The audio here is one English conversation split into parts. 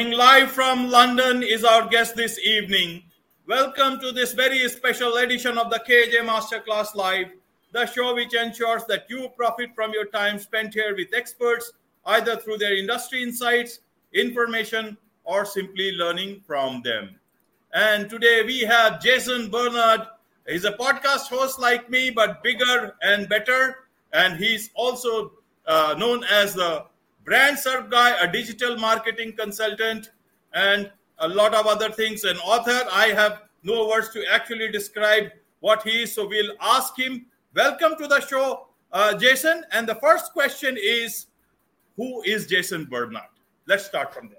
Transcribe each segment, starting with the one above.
Coming live from London is our guest this evening. Welcome to this very special edition of the KJ Masterclass Live, the show which ensures that you profit from your time spent here with experts, either through their industry insights, information, or simply learning from them. And today we have Jason Barnard. He's a podcast host like me, but bigger and better. And he's also uh, known as the brand SERP guy, a digital marketing consultant, and a lot of other things. An author. I have no words to actually describe what he is, so we'll ask him. Welcome to the show, uh, Jason. And the first question is, who is Jason Barnard? Let's start from there.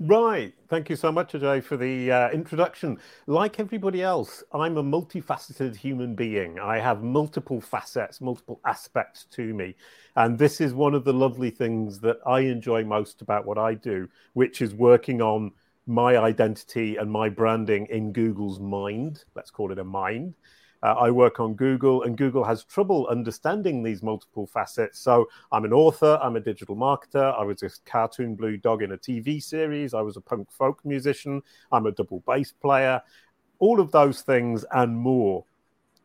Right. Thank you so much, Ajay, for the uh, introduction. Like everybody else, I'm a multifaceted human being. I have multiple facets, multiple aspects to me. And this is one of the lovely things that I enjoy most about what I do, which is working on my identity and my branding in Google's mind. Let's call it a mind. Uh, I work on Google, and Google has trouble understanding these multiple facets. So I'm an author, I'm a digital marketer, I was a cartoon blue dog in a TV series, I was a punk folk musician, I'm a double bass player, all of those things and more.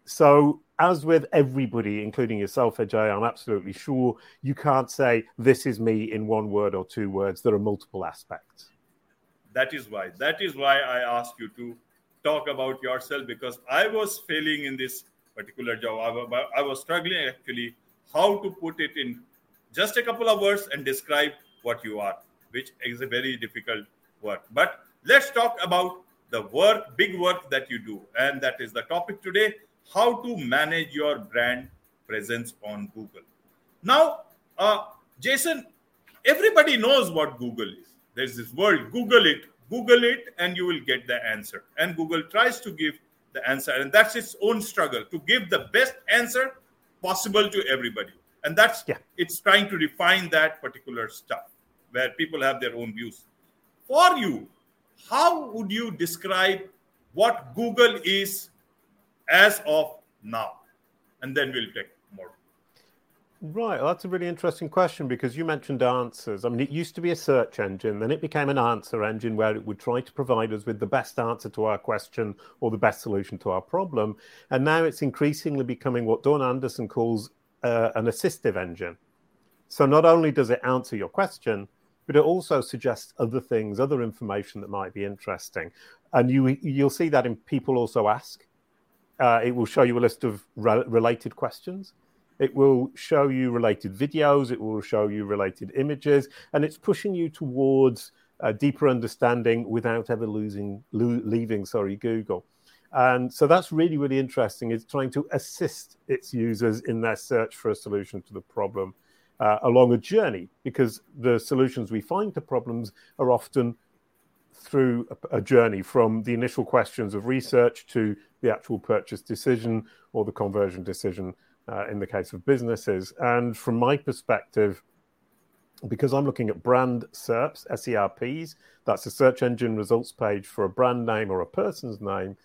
So, as with everybody, including yourself, Ajay, I'm absolutely sure you can't say this is me in one word or two words. There are multiple aspects. That is why. That is why I ask you to talk about yourself because I was failing in this particular job. I, was struggling actually how to put it in just a couple of words and describe what you are, which is a very difficult work. But let's talk about the work, big work that you do. And that is the topic today how to manage your brand presence on Google. Now, uh, Jason, everybody knows what Google is. There's this word, Google it, Google it and you will get the answer. And Google tries to give the answer, and that's its own struggle to give the best answer possible to everybody. And that's yeah. it's trying to refine that particular stuff where people have their own views. For you, how would you describe what Google is as of now? And then we'll take Right, well, that's a really interesting question because you mentioned answers. I mean, it used to be a search engine, then it became an answer engine where it would try to provide us with the best answer to our question or the best solution to our problem. And now it's increasingly becoming what Dawn Anderson calls uh, an assistive engine. So not only does it answer your question, but it also suggests other things, other information that might be interesting. And you you'll see that in people also ask. Uh, it will show you a list of re- related questions it will show you related videos, it will show you related images, and it's pushing you towards a deeper understanding without ever losing lo- leaving sorry Google. And so that's really really interesting. It's trying to assist its users in their search for a solution to the problem uh, along a journey because the solutions we find to problems are often through a, a, journey from the initial questions of research to the actual purchase decision or the conversion decision uh, in the case of businesses. And from my perspective, because I'm looking at brand SERPs, SERPs, that's a search engine results page for a brand name or a person's name,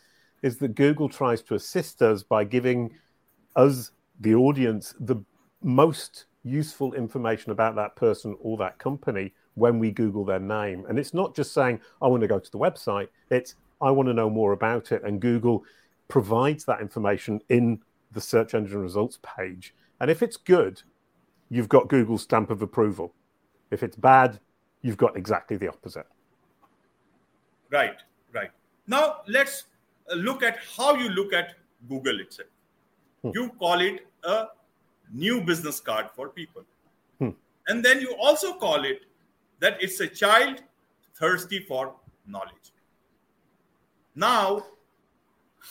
is that Google tries to assist us by giving us, the audience, the most useful information about that person or that company when we Google their name. And it's not just saying, I want to go to the website, it's, I want to know more about it. And Google provides that information in the search engine results page. And if it's good, you've got Google's stamp of approval. If it's bad, you've got exactly the opposite. Right, right. Now let's uh, look at how you look at Google itself. Hmm. You call it a new business card for people. Hmm. And then you also call it that it's a child thirsty for knowledge. Now,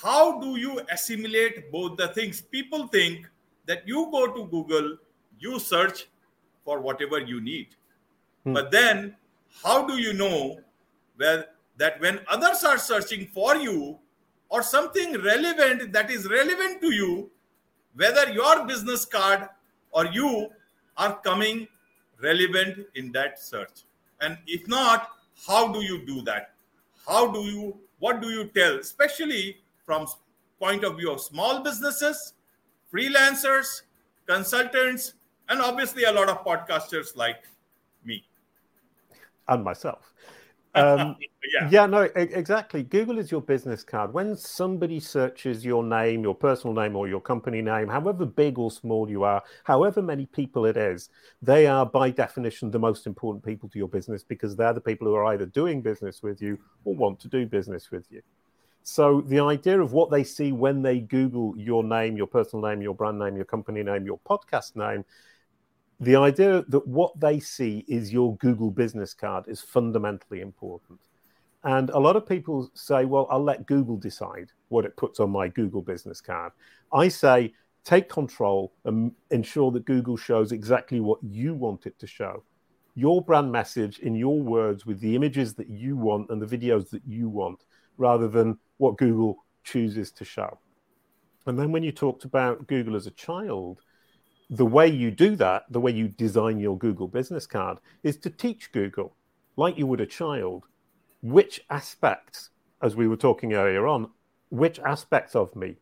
how do you assimilate both the things? People think that you go to Google, you search for whatever you need. Hmm. But then, how do you know where, that when others are searching for you or something relevant that is relevant to you, whether your business card or you are coming relevant in that search? And if not, how do you do that? How do you, what do you tell, especially from point of view of small businesses, freelancers, consultants, and obviously a lot of podcasters like me. and myself. Um, yeah. yeah, no, exactly. Google is your business card. When somebody searches your name, your personal name, or your company name, however big or small you are, however many people it is, they are by definition the most important people to your business because they're the people who are either doing business with you or want to do business with you. So the idea of what they see when they Google your name, your personal name, your brand name, your company name, your podcast name, the idea that what they see is your Google business card is fundamentally important. And a lot of people say, well, I'll let Google decide what it puts on my Google business card. I say, take control and ensure that Google shows exactly what you want it to show. Your brand message in your words with the images that you want and the videos that you want, rather than what Google chooses to show. And then when you talked about Google as a child, the way you do that, the way you design your Google business card, is to teach Google, like you would a child, which aspects, as we were talking earlier on, which aspects of me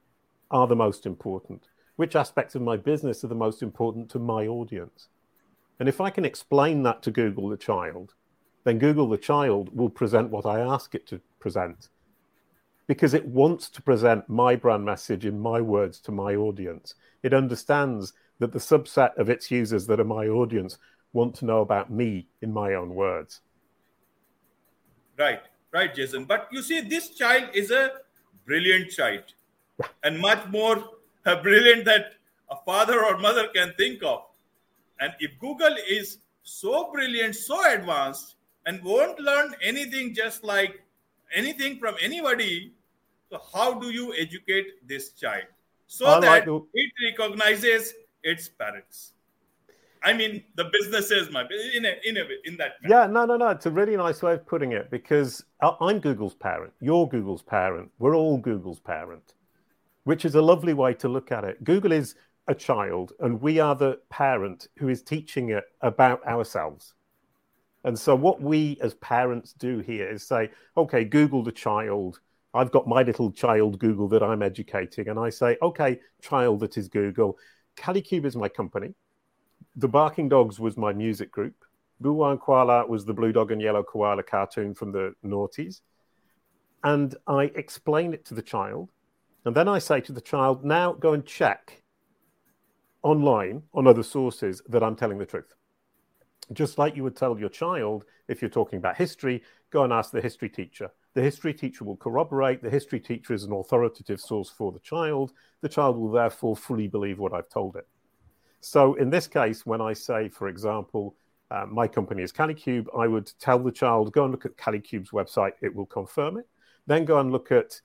are the most important? Which aspects of my business are the most important to my audience? And if I can explain that to Google the child, then Google the child will present what I ask it to present because it wants to present my brand message in my words to my audience. It understands that the subset of its users that are my audience want to know about me in my own words. Right, right, Jason. But you see, this child is a brilliant child and much more uh, brilliant that a father or mother can think of. And if Google is so brilliant, so advanced, and won't learn anything just like anything from anybody, so how do you educate this child so that it recognizes its parents. I mean, the businesses, my in a, in a, in that. Manner. Yeah, no, no, no. It's a really nice way of putting it because I'm Google's parent. You're Google's parent. We're all Google's parent, which is a lovely way to look at it. Google is a child, and we are the parent who is teaching it about ourselves. And so, what we as parents do here is say, okay, Google the child. I've got my little child Google that I'm educating, and I say, okay, child that is Google Kalicube is my company. The Barking Dogs was my music group. Boowa and Kwala was the blue dog and yellow koala cartoon from the noughties. And I explain it to the child. And then I say to the child, now go and check online on other sources that I'm telling the truth. Just like you would tell your child, if you're talking about history, go and ask the history teacher. The history teacher will corroborate. The history teacher is an authoritative source for the child. The child will therefore fully believe what I've told it. So in this case, when I say, for example, uh, my company is Kalicube, I would tell the child, go and look at Kalicube's website. It will confirm it. Then go and look at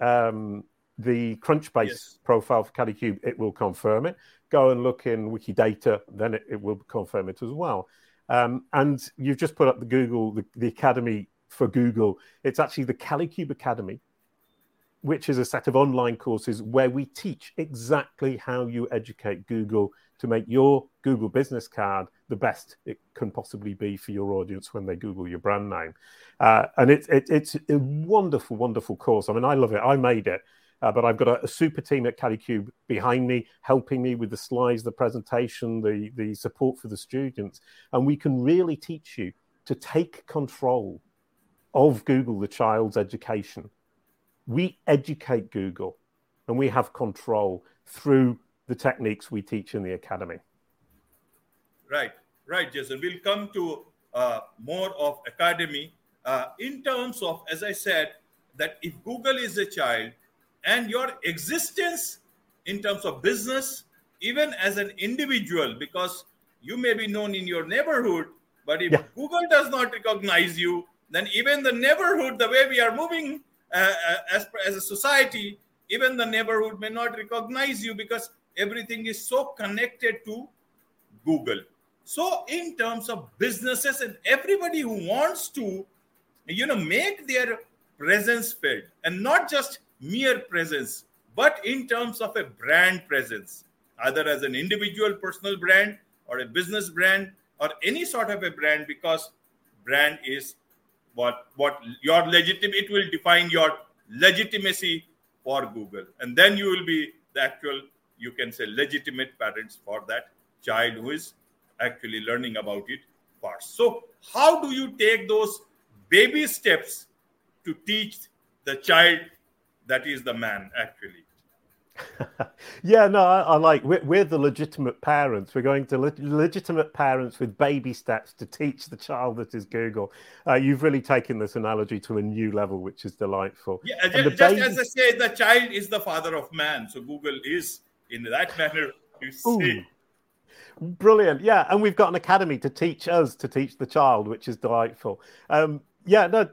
um, the Crunchbase yes. profile for Kalicube, It will confirm it. Go and look in Wikidata. Then it, it will confirm it as well. Um, and you've just put up the Google, the, the Academy for Google. It's actually the Kalicube Academy, which is a set of online courses where we teach exactly how you educate Google to make your Google business card the best it can possibly be for your audience when they Google your brand name. Uh, and it, it, it's a wonderful, wonderful course. I mean, I love it. I made it. Uh, but I've got a, a, super team at Kalicube behind me, helping me with the slides, the presentation, the, the support for the students. And we can really teach you to take control of Google, the child's education. We educate Google and we have control through the techniques we teach in the academy. Right, right, Jason. We'll come to uh, more of academy uh, in terms of, as I said, that if Google is a child and your existence in terms of business, even as an individual, because you may be known in your neighborhood, but if yeah. Google does not recognize you, then even the neighborhood, the way we are moving uh, uh, as, as a society, even the neighborhood may not recognize you because everything is so connected to Google. So, in terms of businesses and everybody who wants to, you know, make their presence felt and not just mere presence, but in terms of a brand presence, either as an individual personal brand or a business brand or any sort of a brand, because brand is what what your legitimate it will define your legitimacy for google and then you will be the actual you can say legitimate parents for that child who is actually learning about it parts. So, how do you take those baby steps to teach the child that is the man actually? yeah, no, I, I like. We're, we're, the legitimate parents. We're going to le- legitimate parents with baby steps to teach the child that is Google. Uh, you've really taken this analogy to a new level, which is delightful. Yeah, just, just baby... as I say, the child is the father of man. So Google is in that manner. You see. Brilliant. Yeah, and we've got an academy to teach us to teach the child, which is delightful. Um, yeah, no,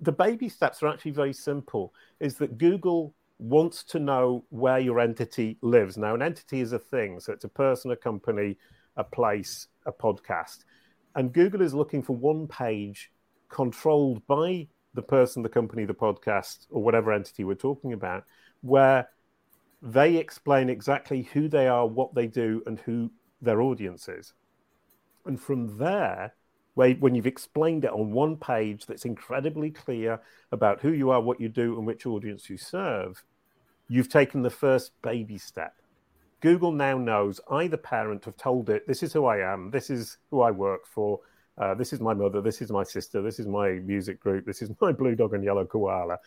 the baby steps are actually very simple. Is that Google wants to know where your entity lives. Now, an entity is a thing, so it's a person, a company, a place, a podcast. And Google is looking for one page controlled by the person, the company, the podcast, or whatever entity we're talking about, where they explain exactly who they are, what they do, and who their audience is. And from there, where, when you've explained it on one page that's incredibly clear about who you are, what you do, and which audience you serve, you've taken the first baby step. Google now knows I, the parent, have told it, this is who I am, this is who I work for, uh, this is my mother, this is my sister, this is my music group, this is my blue dog and yellow koala.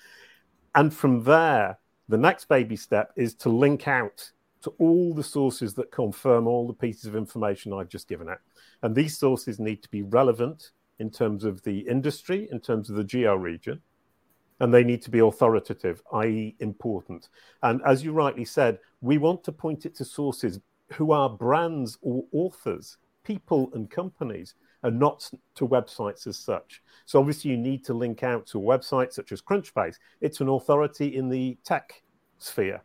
And from there, the next baby step is to link out to all the sources that confirm all the pieces of information I've just given it. And these sources need to be relevant in terms of the industry, in terms of the geo region, and they need to be authoritative, i.e., important. And as you rightly said, we want to point it to sources who are brands or authors, people and companies, and not to websites as such. So obviously, you need to link out to a website such as Crunchbase. It's an authority in the tech sphere.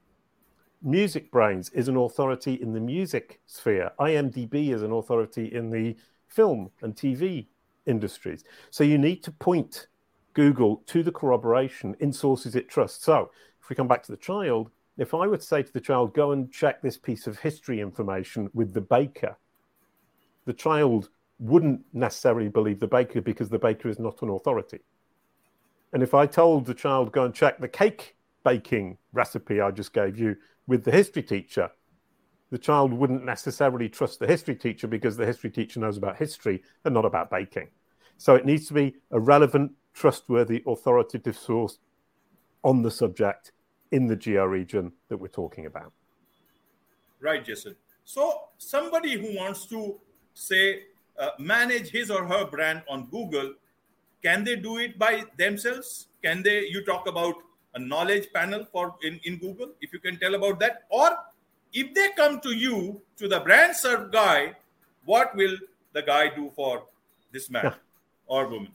MusicBrainz is an authority in the music sphere. IMDb is an authority in the film and TV industries. So you need to point Google to the corroboration in sources it trusts. So if we come back to the child, if I would say to the child, go and check this piece of history information with the baker, the child wouldn't necessarily believe the baker because the baker is not an authority. And if I told the child, go and check the cake baking recipe I just gave you, with the history teacher, the child wouldn't necessarily trust the history teacher because the history teacher knows about history and not about baking. So it needs to be a relevant, trustworthy, authoritative source on the subject in the geo region that we're talking about. Right, Jason. So somebody who wants to say uh, manage his or her brand on Google, can they do it by themselves? Can they? You talk about a knowledge panel for in, in Google, if you can tell about that. Or if they come to you, to the brand SERP guy, what will the guy do for this man yeah. or woman?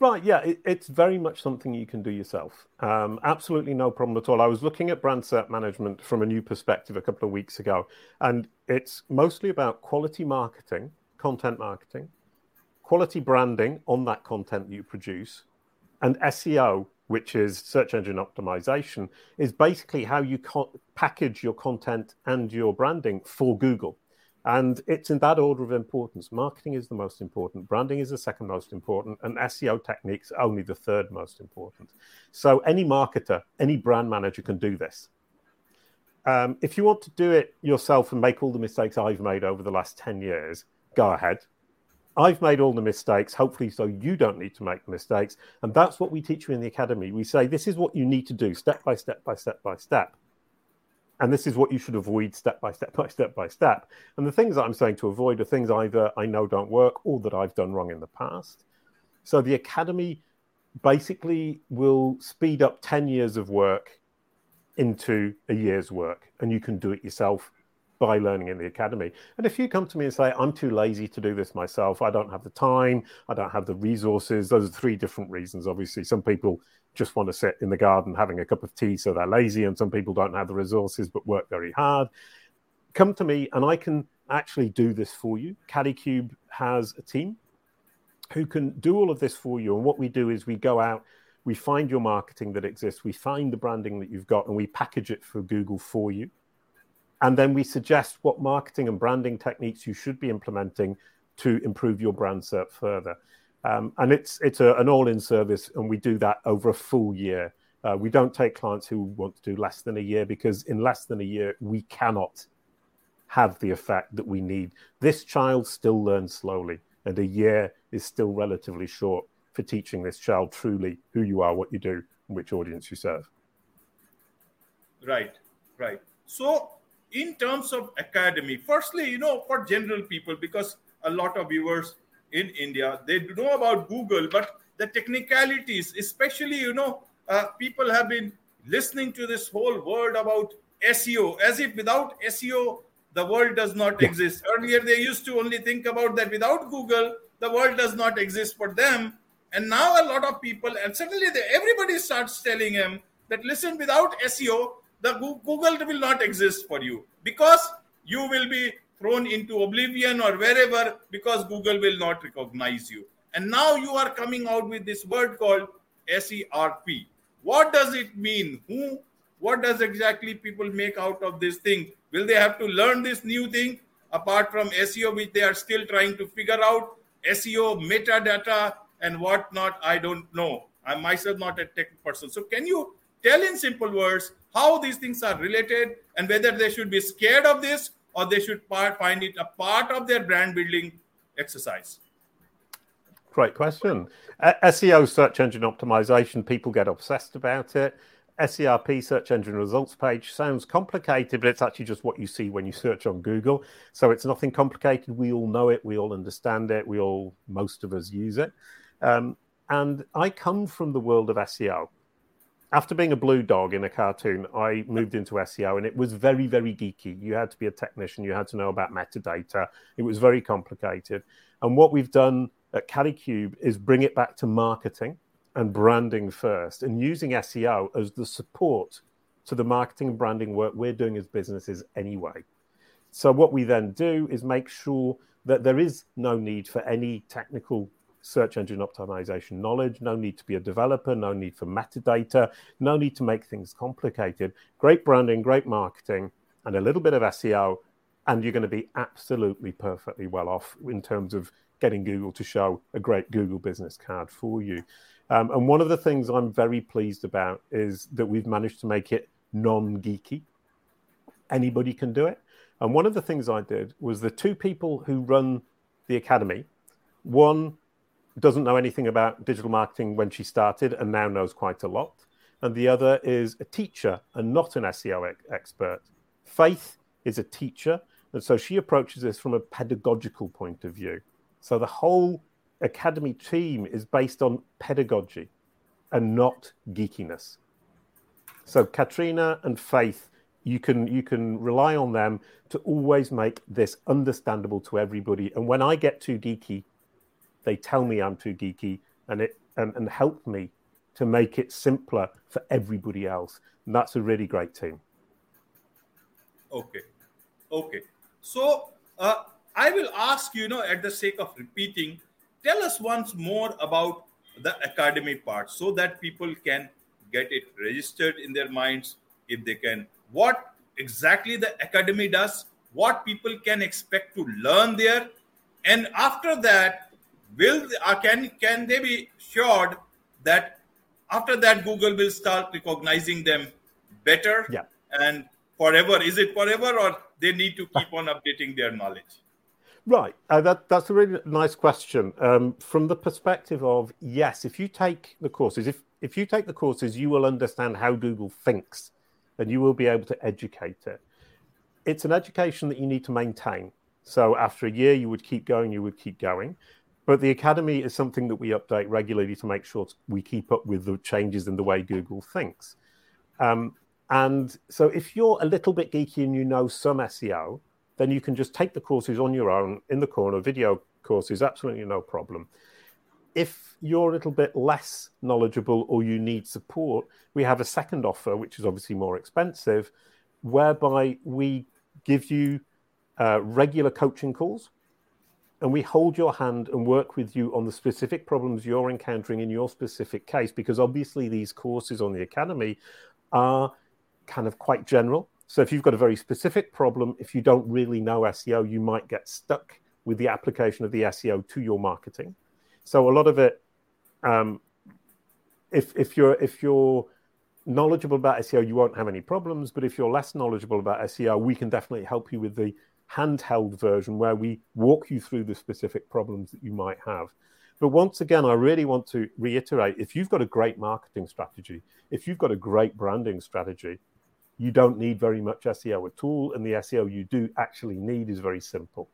Right, yeah, it, it's very much something you can do yourself. Um, absolutely no problem at all. I was looking at brand SERP management from a new perspective a couple of weeks ago, and it's mostly about quality marketing, content marketing, quality branding on that content that you produce, and SEO which is search engine optimization, is basically how you co- package your content and your branding for Google. And it's in that order of importance. Marketing is the most important, branding is the second most important, and SEO techniques only the third most important. So any marketer, any brand manager can do this. Um, if you want to do it yourself and make all the mistakes I've made over the last 10 years, go ahead. I've made all the mistakes, hopefully, so you don't need to make the mistakes. And that's what we teach you in the academy. We say this is what you need to do step by step by step by step. And this is what you should avoid step by step by step by step. And the things that I'm saying to avoid are things either I know don't work or that I've done wrong in the past. So the academy basically will speed up 10 years of work into a year's work, and you can do it yourself by learning in the academy. And if you come to me and say, I'm too lazy to do this myself, I don't have the time, I don't have the resources, those are three different reasons. Obviously, some people just want to sit in the garden having a cup of tea, so they're lazy, and some people don't have the resources but work very hard. Come to me, and I can actually do this for you. Kalicube has a team who can do all of this for you. And what we do is we go out, we find your marketing that exists, we find the branding that you've got, and we package it for Google for you. And then we suggest what marketing and branding techniques you should be implementing to improve your brand SERP further. Um, and it's it's a, an all-in service, and we do that over a full year. Uh, we don't take clients who want to do less than a year because in less than a year we cannot have the effect that we need. This child still learns slowly. and a year is still relatively short for teaching this child truly who you are, what you do, and which audience you serve. Right, right. So, in terms of academy, firstly, you know, for general people, because a lot of viewers in India, they know about Google, but the technicalities, especially, you know, uh, people have been listening to this whole word about SEO as if without SEO, the world does not exist. Earlier, they used to only think about that without Google, the world does not exist for them. And now, a lot of people, and suddenly they, everybody starts telling them that listen, without SEO, the Google will not exist for you because you will be thrown into oblivion or wherever because Google will not recognize you. And now you are coming out with this word called SERP. What does it mean? Who? What does exactly people make out of this thing? Will they have to learn this new thing apart from SEO, which they are still trying to figure out? SEO, metadata, and whatnot. I don't know. I'm myself not a tech person. So, can you tell in simple words how these things are related and whether they should be scared of this or they should part, find it a part of their brand building exercise? Great question. Uh, SEO, search engine optimization, people get obsessed about it. SERP, search engine results page, sounds complicated, but it's actually just what you see when you search on Google. So it's nothing complicated. We all know it. We all understand it. We all, most of us use it. Um, and I come from the world of SEO after being a blue dog in a cartoon, I moved into SEO and it was very, very geeky. You had to be a technician, you had to know about metadata. It was very complicated. And what we've done at Kalicube is bring it back to marketing and branding first and using SEO as the support to the marketing and branding work we're doing as businesses anyway. So, what we then do is make sure that there is no need for any technical search engine optimization knowledge, no need to be a developer, no need for metadata, no need to make things complicated. Great branding, great marketing, and a little bit of SEO, and you're going to be absolutely perfectly well off in terms of getting Google to show a great Google business card for you. Um, and one of the things I'm very pleased about is that we've managed to make it non geeky. Anybody can do it. And one of the things I did was the two people who run the academy, one doesn't know anything about digital marketing when she started and now knows quite a lot. And the other is a teacher and not an SEO expert. Faith is a teacher. And so she approaches this from a pedagogical point of view. So the whole academy team is based on pedagogy and not geekiness. So Katrina and Faith, you can you can rely on them to always make this understandable to everybody. And when I get too geeky, they tell me I'm too geeky and it and, and help me to make it simpler for everybody else. And that's a really great team. Okay. Okay. So uh, I will ask you, you know, at the sake of repeating, tell us once more about the academy part so that people can get it registered in their minds if they can. What exactly the academy does, what people can expect to learn there. And after that, will uh, can can they be sure that after that Google will start recognizing them better yeah. and forever? Is it forever or they need to keep on updating their knowledge? Right, uh, that that's a really nice question. Um, from the perspective of yes, if you take the courses, if if you take the courses, you will understand how Google thinks, and you will be able to educate it. It's an education that you need to maintain. So after a year, you would keep going, you would keep going. But the academy is something that we update regularly to make sure we keep up with the changes in the way Google thinks. Um, and so if you're a little bit geeky and you know some SEO, then you can just take the courses on your own in the corner, video courses, absolutely no problem. If you're a little bit less knowledgeable or you need support, we have a second offer, which is obviously more expensive, whereby we give you uh, regular coaching calls and we hold your hand and work with you on the specific problems you're encountering in your specific case because obviously these courses on the academy are kind of quite general. So if you've got a very specific problem if you don't really know seo you might get stuck with the application of the seo to your marketing. So a lot of it um, if if you're if you're knowledgeable about seo you won't have any problems but if you're less knowledgeable about seo we can definitely help you with the handheld version where we walk you through the specific problems that you might have. But once again, I really want to reiterate if you've got a great marketing strategy, if you've got a great branding strategy, you don't need very much SEO at all. And the SEO you do actually need is very simple.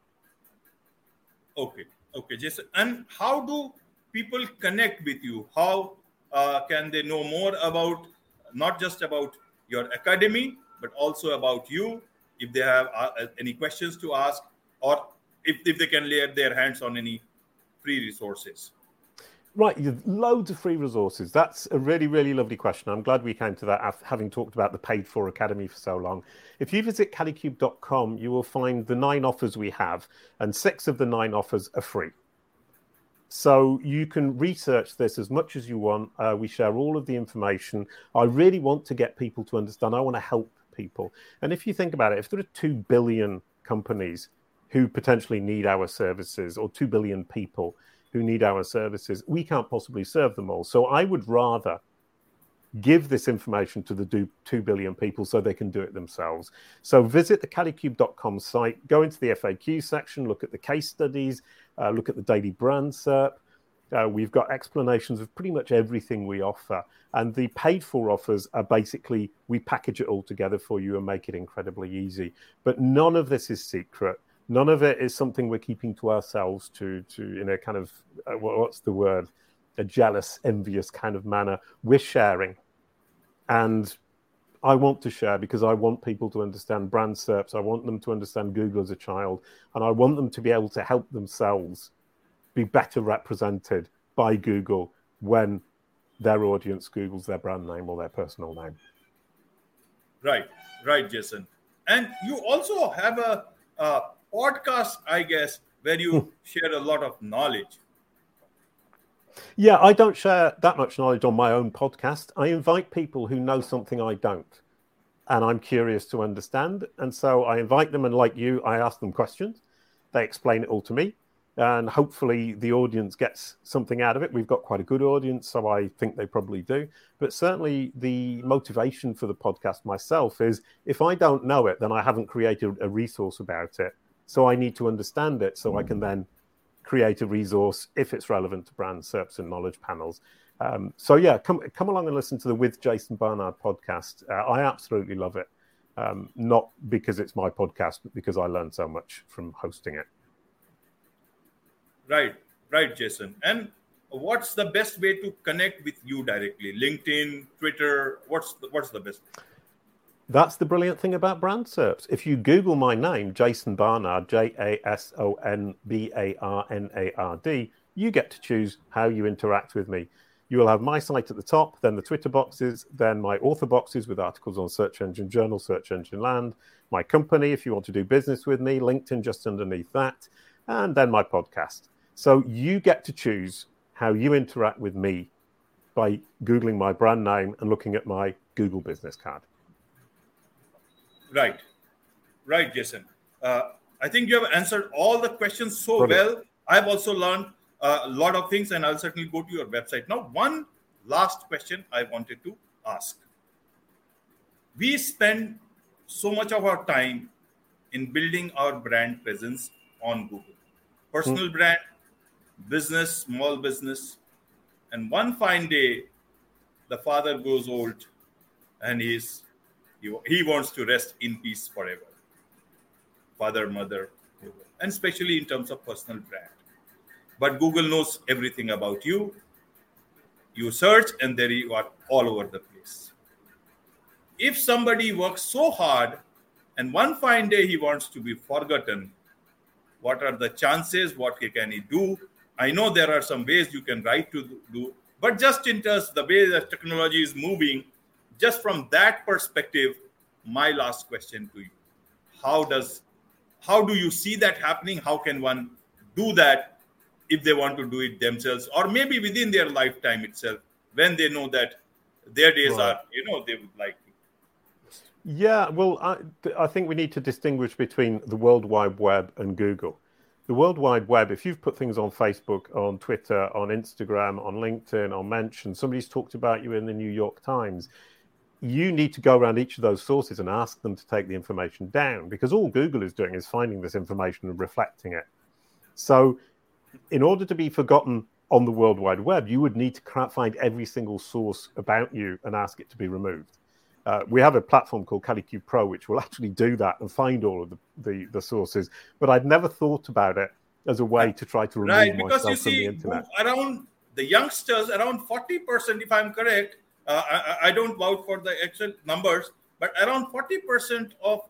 Okay. Okay, Jason. And how do people connect with you? How uh, can they know more about not just about your academy, but also about you? If they have uh, any questions to ask, or if, if they can lay their hands on any free resources. Right, loads of free resources. That's a really, really lovely question. I'm glad we came to that having talked about the paid for academy for so long. If you visit kalicube.com you will find the nine offers we have, and six of the nine offers are free. So you can research this as much as you want. Uh, we share all of the information. I really want to get people to understand. I want to help people. And if you think about it, if there are 2 billion companies who potentially need our services or 2 billion people, who need our services, we can't possibly serve them all. So I would rather give this information to the 2 billion people so they can do it themselves. So visit the kalicube.com site, go into the FAQ section, look at the case studies, uh, look at the daily brand SERP. Uh, we've got explanations of pretty much everything we offer. And the paid for offers are basically we package it all together for you and make it incredibly easy. But none of this is secret. None of it is something we're keeping to ourselves to to in a kind of uh, what's the word? A jealous envious kind of manner. We're sharing. And i want to share because i want people to understand brand serps. I want them to understand google as a child. And i want them to be able to help themselves be better represented by google when their audience googles their brand name or their personal name right right jason and you also have a, a podcast, I guess, where you hmm. share a lot of knowledge. Yeah, I don't share that much knowledge on my own podcast. I invite people who know something I don't, and I'm curious to understand. And so I invite them, and like you, I ask them questions. They explain it all to me, and hopefully the audience gets something out of it. We've got quite a good audience, so I think they probably do. But certainly the motivation for the podcast myself is if I don't know it, then I haven't created a resource about it so I need to understand it so I can then create a resource if it's relevant to brand SERPs and knowledge panels. Um, so yeah, come come along and listen to the With Jason Barnard podcast. Uh, I absolutely love it. Um, not because it's my podcast, but because I learned so much from hosting it. Right, right, Jason. And what's the best way to connect with you directly? LinkedIn, Twitter. What's the, what's the best? That's the brilliant thing about brand SERPs. If you Google my name, Jason Barnard, J A S O N B A R N A R D, you get to choose how you interact with me. You will have my site at the top, then the Twitter boxes, then my author boxes with articles on Search Engine Journal, Search Engine Land, my company, if you want to do business with me, LinkedIn just underneath that, and then my podcast. So you get to choose how you interact with me by Googling my brand name and looking at my Google business card. Right, right, Jason. Uh, I think you have answered all the questions so Brilliant. well. I've also learned uh, a lot of things, and I'll certainly go to your website. Now, one last question I wanted to ask. We spend so much of our time in building our brand presence on Google. Personal mm. brand, business, small business. And one fine day, the father goes old and he's he, he wants to rest in peace forever. Father, mother, and especially in terms of personal brand. But Google knows everything about you. You search, and there you are all over the place. If somebody works so hard and one fine day he wants to be forgotten, what are the chances? What can he do? I know there are some ways you can write to do, but just in terms the way that technology is moving, just from that perspective, my last question to you: How does how do you see that happening? How can one do that if they want to do it themselves, or maybe within their lifetime itself, when they know that their days right. are, you know, they would like to. Yeah, well, I, I think we need to distinguish between the World Wide Web and Google. The World Wide Web, if you've put things on Facebook, on Twitter, on Instagram, on LinkedIn, on Mention, somebody's talked about you in the New York Times, you need to go around each of those sources and ask them to take the information down because all Google is doing is finding this information and reflecting it. So, in order to be forgotten on the World Wide Web, you would need to find every single source about you and ask it to be removed. Uh, we have a platform called Kalicube Pro, which will actually do that and find all of the, the, the, sources. But I'd never thought about it as a way to try to remove right, because myself you see, from the internet. Around the youngsters, around 40%, if I'm correct, uh, I, I, don't vouch for the actual numbers, but around 40% of,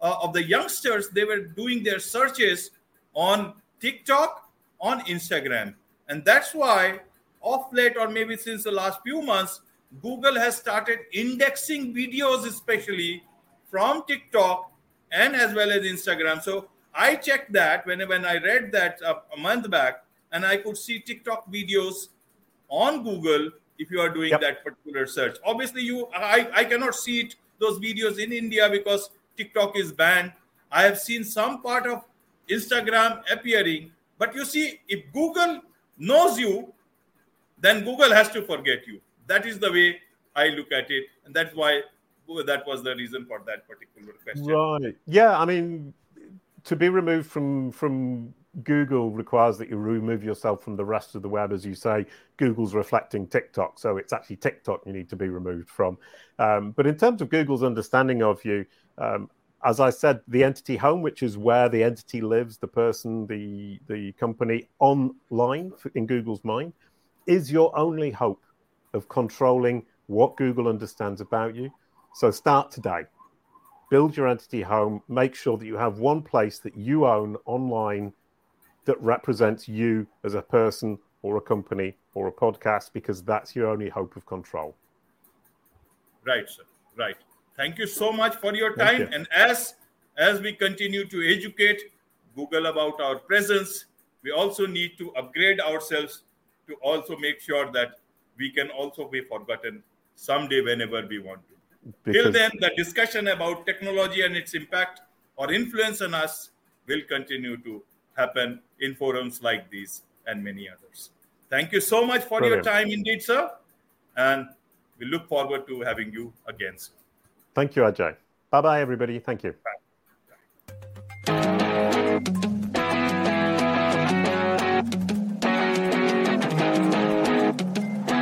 uh, of the youngsters, they were doing their searches on TikTok, on Instagram. And that's why, off late, or maybe since the last few months, Google has started indexing videos, especially from TikTok and as well as Instagram. So I checked that when, when I read that a, a month back, and I could see TikTok videos on Google if you are doing yep. that particular search. Obviously, you I, I cannot see it, those videos in India because TikTok is banned. I have seen some part of Instagram appearing, but you see, if Google knows you, then Google has to forget you. That is the way I look at it, and that's why that was the reason for that particular question. Right? Yeah. I mean, to be removed from from Google requires that you remove yourself from the rest of the web, as you say. Google's reflecting TikTok, so it's actually TikTok you need to be removed from. Um, but in terms of Google's understanding of you, um, as I said, the entity home, which is where the entity lives, the person, the the company online in Google's mind, is your only hope of controlling what Google understands about you. So start today. Build your entity home. Make sure that you have one place that you own online that represents you as a person or a company or a podcast because that's your only hope of control. Right, sir. Right. Thank you so much for your time. You. And as as we continue to educate Google about our presence, we also need to upgrade ourselves to also make sure that we can also be forgotten someday whenever we want to. Because... Till then, the discussion about technology and its impact or influence on us will continue to happen in forums like these and many others. Thank you so much for Brilliant. your time, indeed, sir. And we look forward to having you again. Sir. Thank you, Ajay. Bye bye, everybody. Thank you. Bye.